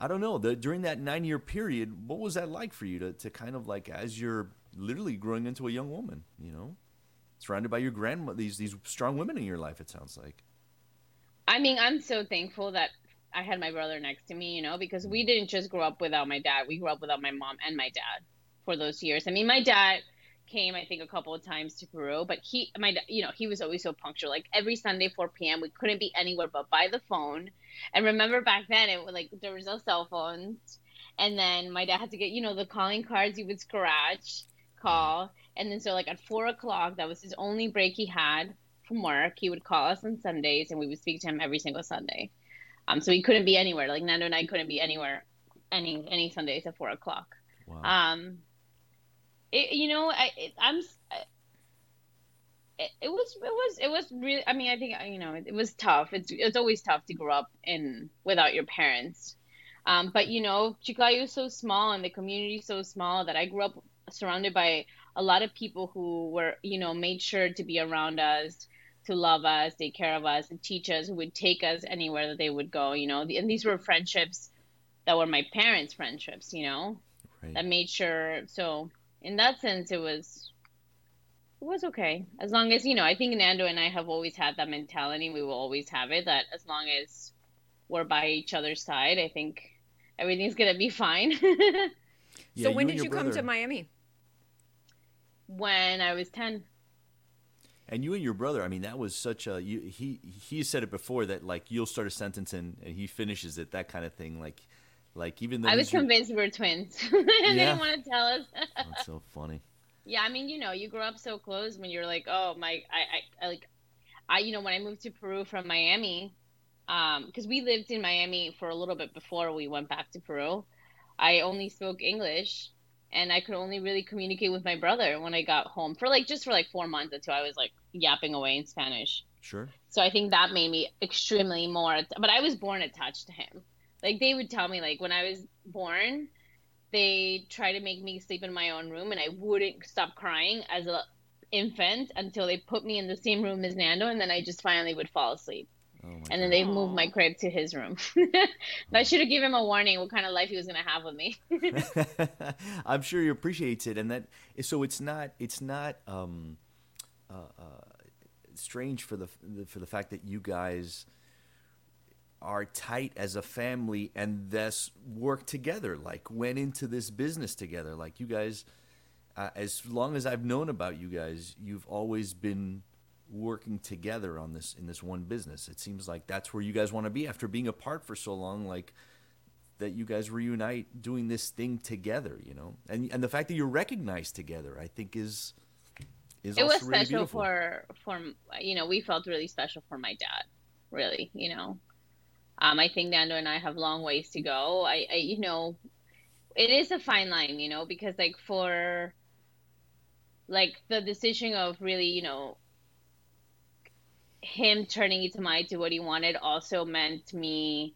I don't know. The, during that nine year period, what was that like for you to, to kind of like as you're literally growing into a young woman, you know, surrounded by your grandma, these these strong women in your life? It sounds like. I mean, I'm so thankful that I had my brother next to me, you know, because we didn't just grow up without my dad. We grew up without my mom and my dad for those years. I mean, my dad came, I think, a couple of times to Peru, but he, my, you know, he was always so punctual. Like every Sunday, 4 p.m., we couldn't be anywhere but by the phone. And remember back then, it was like there was no cell phones, and then my dad had to get, you know, the calling cards. He would scratch, call, and then so like at four o'clock, that was his only break he had from work. He would call us on Sundays, and we would speak to him every single Sunday. Um, so he couldn't be anywhere. Like Nando and I couldn't be anywhere any any Sundays at four o'clock. Wow. Um, it, you know, I, it, I'm. It, it, was it was it was really i mean i think you know it, it, was tough. It's it's always tough to grow up in without your parents. Um, but you know chiclayo is so small and the community is so small that i grew up surrounded by a lot of people who were you know made sure to be around us to love us take care of us and teach us who would take us anywhere that they would go you know. And these were friendships that were my parents friendships you know right. that made sure. So in that sense, it was it was okay as long as you know. I think Nando and I have always had that mentality. We will always have it that as long as we're by each other's side, I think everything's gonna be fine. [LAUGHS] yeah, so when did you brother... come to Miami? When I was ten. And you and your brother, I mean, that was such a you, he he said it before that like you'll start a sentence and, and he finishes it, that kind of thing. Like like even though I was convinced we were twins. And [LAUGHS] they yeah. didn't want to tell us. That's so funny. Yeah, I mean, you know, you grow up so close when you're like, oh my, I, I, I like, I, you know, when I moved to Peru from Miami, um, because we lived in Miami for a little bit before we went back to Peru. I only spoke English, and I could only really communicate with my brother when I got home for like just for like four months until I was like yapping away in Spanish. Sure. So I think that made me extremely more. But I was born attached to him. Like they would tell me like when I was born, they try to make me sleep in my own room and I wouldn't stop crying as a infant until they put me in the same room as Nando and then I just finally would fall asleep. Oh and then they moved my crib to his room. [LAUGHS] I should have given him a warning what kind of life he was going to have with me. [LAUGHS] I'm sure he appreciates it, and that so it's not it's not um, uh, uh, strange for the for the fact that you guys are tight as a family and thus work together like went into this business together. Like you guys uh, as long as i've known about you guys you've always been working together on this in this one business. It seems like that's where you guys want to be after being apart for so long like that you guys reunite doing this thing together you know? And and the fact that you're recognized together i think is is it also was really special beautiful. for for you know we felt really special for my dad really you know um, I think Nando and I have long ways to go. I, I, you know, it is a fine line, you know, because like for like the decision of really, you know, him turning Itamae to my to what he wanted also meant me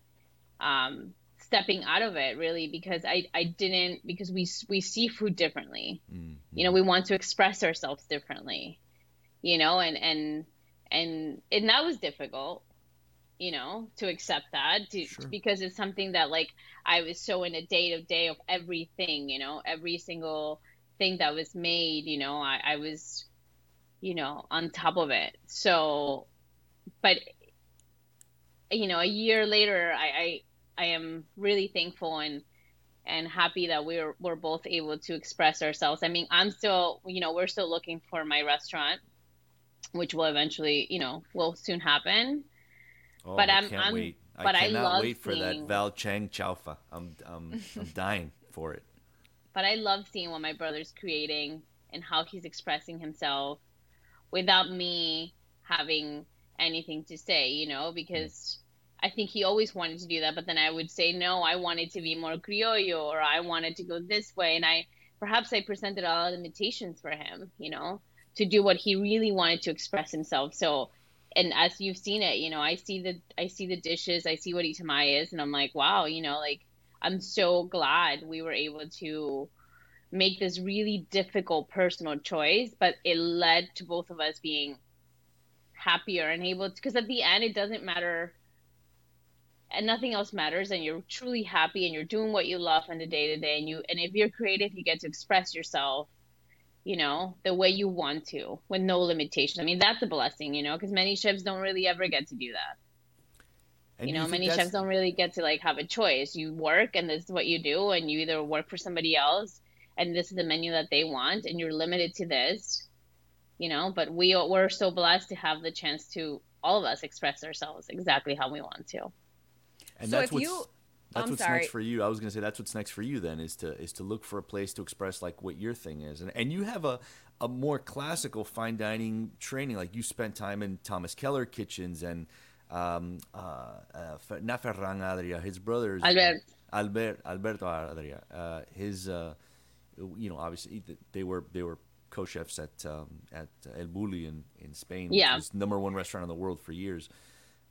um, stepping out of it really because I, I didn't because we we see food differently. Mhm. You know, we want to express ourselves differently. You know, and and and and that was difficult you know, to accept that to, Sure. because it's something that like I was so in a day to day of everything, you know, every single thing that was made, you know, I, I was, you know, on top of it. So, but, you know, a year later, I, I, I am really thankful and, and happy that we're, we're both able to express ourselves. I mean, I'm still, you know, we're still looking for my restaurant, which will eventually, you know, will soon happen Oh, But I I'm- can't I'm- wait. but I I love wait for that seeing- Val Chang Chaufa. I'm, I'm, I'm [LAUGHS] dying for it. but I love seeing what my brother's creating and how he's expressing himself without me having anything to say, you know, mm. because I think he always wanted to do that, but then I would say no, I wanted to be more criollo or I wanted to go this way and I perhaps I presented all limitations for him, you know, to do what he really wanted to express himself. So and as you've seen it, you know, I see the I see the dishes, I see what Itamae is and I'm like, wow, you know, like I'm so glad we were able to make this really difficult personal choice, but it led to both of us being happier and able to, because at the end, it doesn't matter and nothing else matters and you're truly happy and you're doing what you love on the day to day and you and if you're creative you get to express yourself you know the way you want to with no limitations. I mean that's a blessing you know because many chefs don't really ever get to do that. And you know think many that's- chefs don't really get to like have a choice. You work and this is what you do and you either work for somebody else and this is the menu that they want and you're limited to this you know but we we're so blessed to have the chance to all of us express ourselves exactly how we want to. And So that's if what's, you- that's I'm what's sorry. next for you. I was going to say that's what's next for you then is to is to look for a place to express like what your thing is. And and you have a a more classical fine dining training like you spent time in Thomas Keller kitchens and um uh, uh not Ferran Adria, his brothers Albert. Albert Alberto Adria. Uh his uh you know obviously they were they were co-chefs at um, at El Bulli in, in Spain, Yeah. which was number one restaurant in the world for years.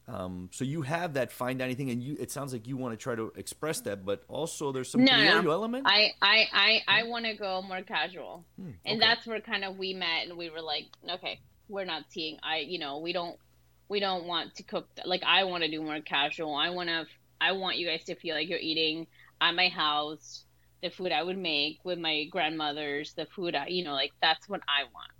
Um, so you have that fine dining thing, and you it sounds like you want to try to express that, but also there's some No, no. element. I I I, I want to go more casual, and Hmm, okay. that's where kind of we met, and we were like, okay, we're not seeing. I you know we don't we don't want to cook like I want to do more casual. I want to I want you guys to feel like you're eating at my house, the food I would make with my grandmothers, the food I you know like that's what I want.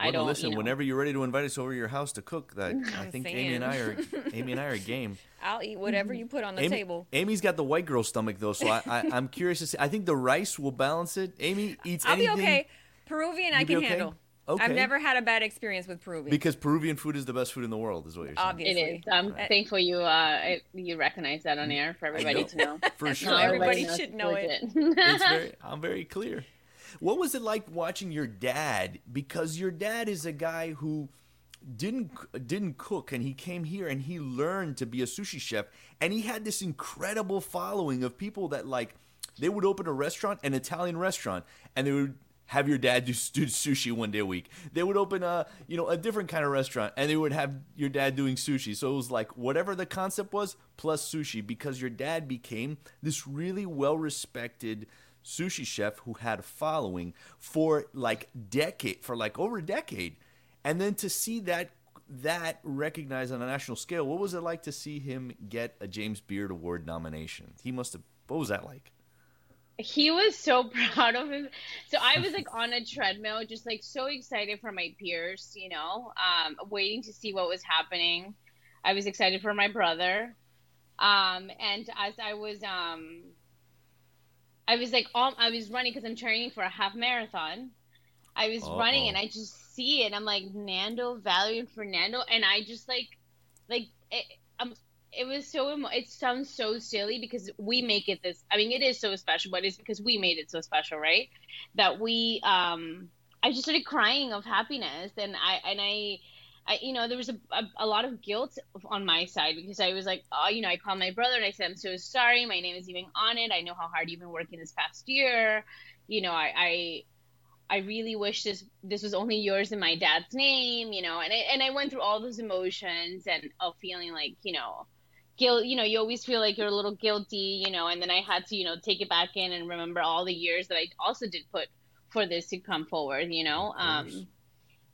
I Well, don't listen. you know, Whenever you're ready to invite us over to your house to cook, that [LAUGHS] I think Amy and I are [LAUGHS] Amy and I are game. I'll eat whatever you put on the Amy, table. Amy's got the white girl stomach though, so I, I I'm curious to see. I think the rice will balance it. Amy eats I'll be okay. Peruvian, I You'd be can okay? handle. Okay. I've never had a bad experience with Peruvian. because Peruvian food is the best food in the world, is what you're saying. it obviously. is. I'm Right. thankful you uh you recognize that on air for everybody know. to know. For sure. Not everybody knows should know it. legit. it's very [LAUGHS] I'm very clear. What was it like watching your dad? Because your dad is a guy who didn't didn't cook and he came here and he learned to be a sushi chef and he had this incredible following of people that like they would open a restaurant an Italian restaurant and they would have your dad do, do sushi one day a week. They would open a you know a different kind of restaurant and they would have your dad doing sushi. So it was like whatever the concept was plus sushi because your dad became this really well respected sushi chef who had a following for like decade for like over a decade. And then to see that that recognized on a national scale, what was it like to see him get a James Beard Award nomination? He must have what was that like? he was so [LAUGHS] proud of him. So I was like on a treadmill, just like so excited for my peers, you know, um, waiting to see what was happening. I was excited for my brother. Um, and as I was, um, I was like, all, I was running because I'm training for a half marathon. I was Uh-oh. running and I just see it. I'm like Nando, Valerie, and Fernando, and I just like, like, it, I'm it was so it sounds so silly because we make it this i mean it is so special but it's because we made it so special right that we um i just started crying of happiness and i and i I, you know, there was a, a, a, lot of guilt on my side because I was like, oh, you know, I called my brother and I said, I'm so sorry. My name is even on it. I know how hard you've been working this past year. You know, I, I, I really wish this this was only yours and my dad's name. You know, and I, and I went through all those emotions and of feeling like, you know, guilt you know you always feel like you're a little guilty you know and then i had to you know take it back in and remember all the years that i also did put for this to come forward you know um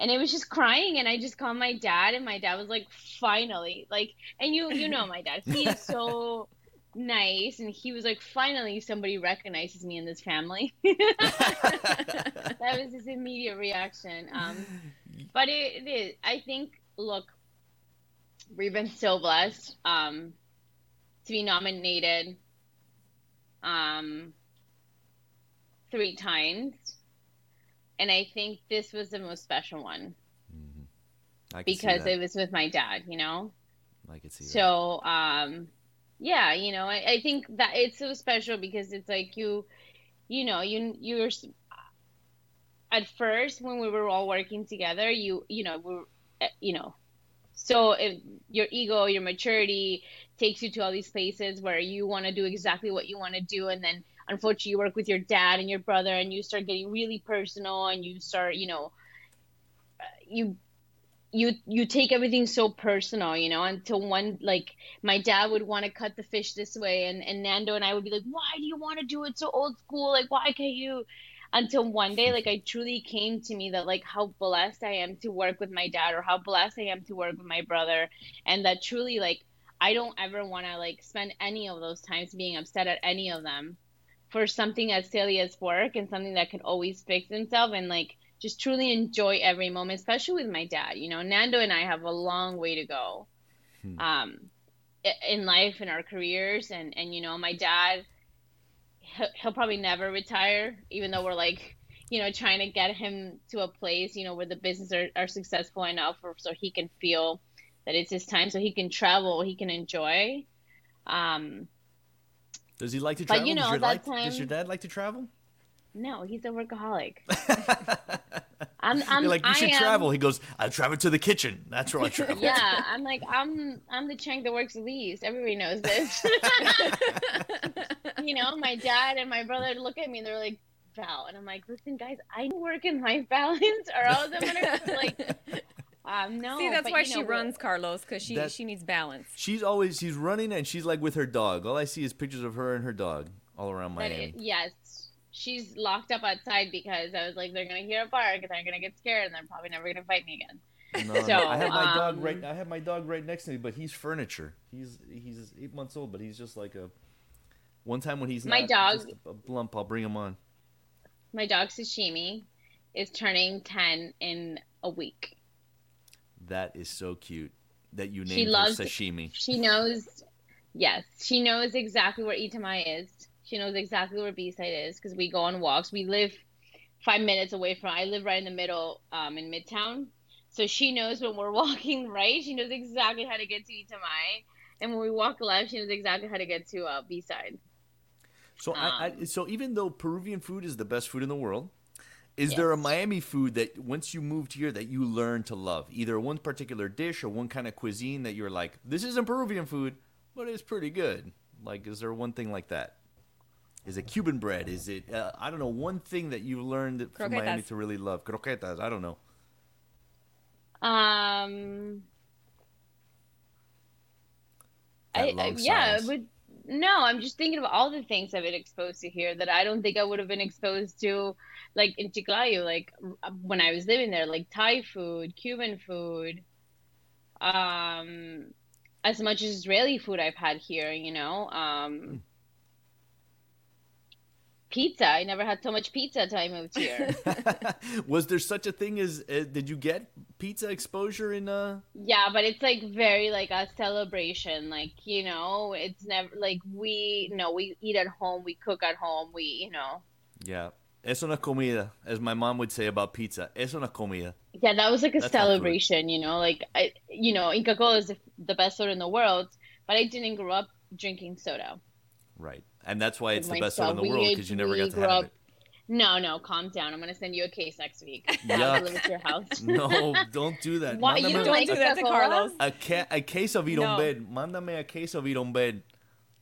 and it was just crying and i just called my dad and my dad was like finally like and you you know my dad. He is so [LAUGHS] nice and he was like finally somebody recognizes me in this family. [LAUGHS] That was his immediate reaction um but it, it is i think look we've been so blessed um, to be nominated um, three times, and I think this was the most special one mm-hmm. because it was with my dad. You know, I could see. So, that. um, yeah, you know, I, I think that it's so special because it's like you, you know, you you're at first when we were all working together, you you know we are you know so if your ego, your maturity takes you to all these places where you want to do exactly what you want to do, and then unfortunately you work with your dad and your brother, and you start getting really personal, and you start, you know, you you you take everything so personal, you know, until one like my dad would want to cut the fish this way and, and Nando and I would be like, Why do you want to do it so old school? Like why can't you until one day like i truly came to me that like how blessed i am to work with my dad or how blessed i am to work with my brother and that truly like i don't ever want to like spend any of those times being upset at any of them for something as silly as work and something that can always fix itself and like just truly enjoy every moment especially with my dad you know nando and i have a long way to go hmm. um in life in our careers and and you know my dad he'll probably never retire, even though we're like, you know, trying to get him to a place, you know, where the business are, are successful enough for, so he can feel that it's his time, so he can travel, he can enjoy. Um, does he like to travel? But, you know, does, your like, time... does your dad like to travel? No, he's a workaholic. [LAUGHS] I'm, I'm You're like you should travel. He goes, I travel to the kitchen. That's where I [LAUGHS] travel. yeah, I'm like I'm I'm the chunk that works the least. Everybody knows this. [LAUGHS] you know, my dad and my brother look at me and they're like, Val, and I'm like, listen, guys, I work in life balance, or else I'm gonna like. Um, no, See, that's but, why she know, runs, Carlos, because she she needs balance. She's always she's running and she's like with her dog. All I see is pictures of her and her dog all around my. It, yes, she's locked up outside because I was like, they're gonna hear a bark and they're gonna get scared and they're probably never gonna fight me again. No, [LAUGHS] so, no. I have my um, dog right. I have my dog right next to me, but he's furniture. He's he's eight months old, but he's just like a. One time when he's my not dog a, a lump, I'll bring him on. My dog Sashimi is turning ten in a week. That is so cute that you named she loves, her Sashimi. She knows, yes, she knows exactly where Itamae is. She knows exactly where B side is because we go on walks. We live five minutes away from. I live right in the middle, um, in Midtown. So she knows when we're [LAUGHS] walking right. She knows exactly how to get to Itamae, and when we walk left, she knows exactly how to get to uh, B side. So, um, I, I, so even though Peruvian food is the best food in the world, is there a Miami food that once you moved here that you learned to love? Either one particular dish or one kind of cuisine that you're like, this isn't Peruvian food, but it's pretty good. Like, is there one thing like that? Is it Cuban bread? Is it uh, I don't know one thing that you learned from Miami to really love? Croquetas. I don't know. Um. I, I, yeah, but no, I'm just thinking of all the things I've been exposed to here that I don't think I would have been exposed to, like in Chiclayo, like when I was living there, like Thai food, Cuban food, um, as much as Israeli food I've had here, you know. Um, mm pizza. I never had so much pizza until I moved here. [LAUGHS] Was there such a thing as? Uh, did you get pizza exposure in? uh yeah, but it's like very like a celebration. Like you know, it's never like we no we eat at home, we cook at home, we you know. Yeah, es una comida, as my mom would say about pizza. Es una comida. Yeah, that was like a That's celebration. You know, like I you know Inca Kola is the, the best soda in the world, but I didn't grow up drinking soda. Right, and that's why it's the best soda in the world because you never we got to have up- it. No, no, calm down. I'm gonna send you a case next week. [LAUGHS] Yuck. I'll deliver to your house. [LAUGHS] No, don't do that. Why you Mándame don't Don't like do that to Carlos. a, ca- a case of it No. on bed. Mándame a case of it on bed.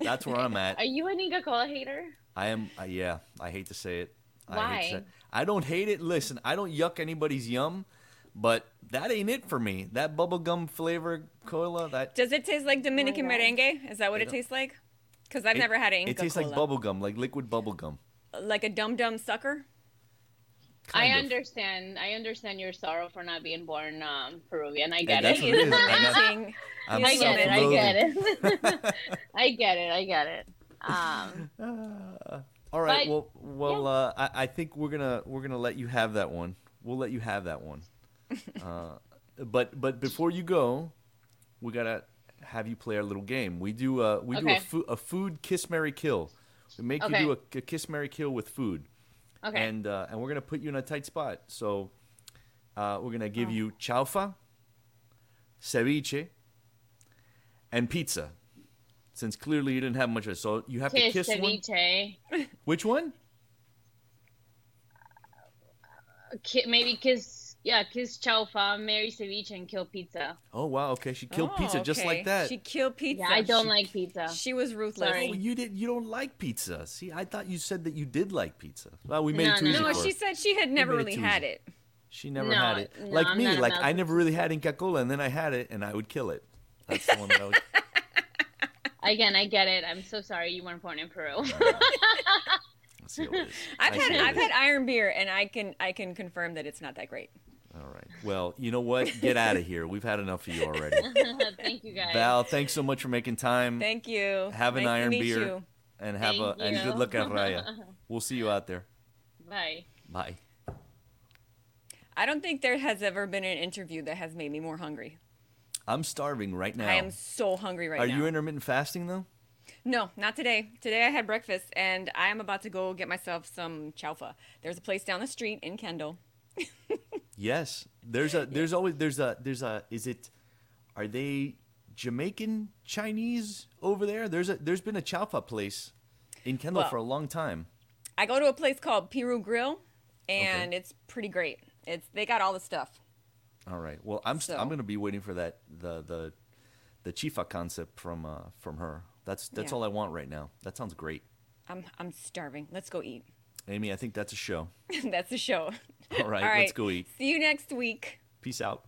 That's where I'm at. [LAUGHS] Are you an Inca Kola hater? I am. Uh, yeah, I hate to say it. I hate Why? say. I don't hate it. Listen, I don't yuck anybody's yum, but that ain't it for me. That bubblegum flavor cola, that Does it taste like Dominican merengue? Is that what It it, tastes like? Because I've it- never had an Inca it tastes Cola. like bubblegum, like liquid bubblegum. Like a dum dum sucker. I of. understand. I understand your sorrow for not being born um, Peruvian. I And get that's it. what it is. [LAUGHS] And that's- I'm I get it. I get it. [LAUGHS] I get it. I get it. [LAUGHS] Um, Uh, all right. But, well, well, uh, I, I think we're gonna we're gonna let you have that one. We'll let you have that one. [LAUGHS] Uh, but but before you go, we gotta have you play our little game. We do uh, we do a, Okay. a food kiss Mary kill. We make you do a, a kiss Mary kill with food, okay. and uh, and we're gonna put you in a tight spot. So uh, we're gonna Oh. give you chaufa, ceviche, and pizza. Since clearly you didn't have much of it, so you have to kiss kiss one. [LAUGHS] Which one? Uh, ki- maybe kiss. Yeah, kiss chaufa, marry ceviche, and kill pizza. Oh wow, okay, she killed Oh, pizza just like that. She killed pizza. Yeah, I don't She- like pizza. She was ruthless. Sorry. Oh, you did. You don't like pizza. See, I thought you said that you did like pizza. Well, we made No, it too no, easy No, for she her. said she had never really had it. She never No, had it. like I'm me, like I never really had Inca Kola, and then I had it, and I would kill it. That's the one that I would. [LAUGHS] Again, I get it. I'm so sorry you weren't born in Peru. [LAUGHS] Let's see how it is. I've had see how it I've had iron beer and I can I can confirm that it's not that great. All right. Well, you know what? [LAUGHS] Get out of here. We've had enough of you already. [LAUGHS] Thank you guys. Val, thanks so much for making time. Thank you. Have an Nice iron beer. you. and have a Thank and good luck at Raya. We'll see you out there. Bye. Bye. I don't think there has ever been an interview that has made me more hungry. I'm starving right now. I am so hungry right Are now. Are you intermittent fasting though? No, not today. Today I had breakfast and I am about to go get myself some chaufa. There's a place down the street in Kendall. [LAUGHS] Yes. There's a there's always there's a there's a is it are they Jamaican Chinese over there? There's a there's been a chaufa place in Kendall Well- for a long time. I go to a place called Piru Grill and Okay. it's pretty great. It's they got all the stuff. All right. Well, I'm st- So- I'm going to be waiting for that the the the chifa concept from uh from her. That's that's Yeah. all I want right now. That sounds great. I'm I'm starving. Let's go eat. Amy, I think that's a show. [LAUGHS] That's a show. All right, All let's go eat. See you next week. Peace out.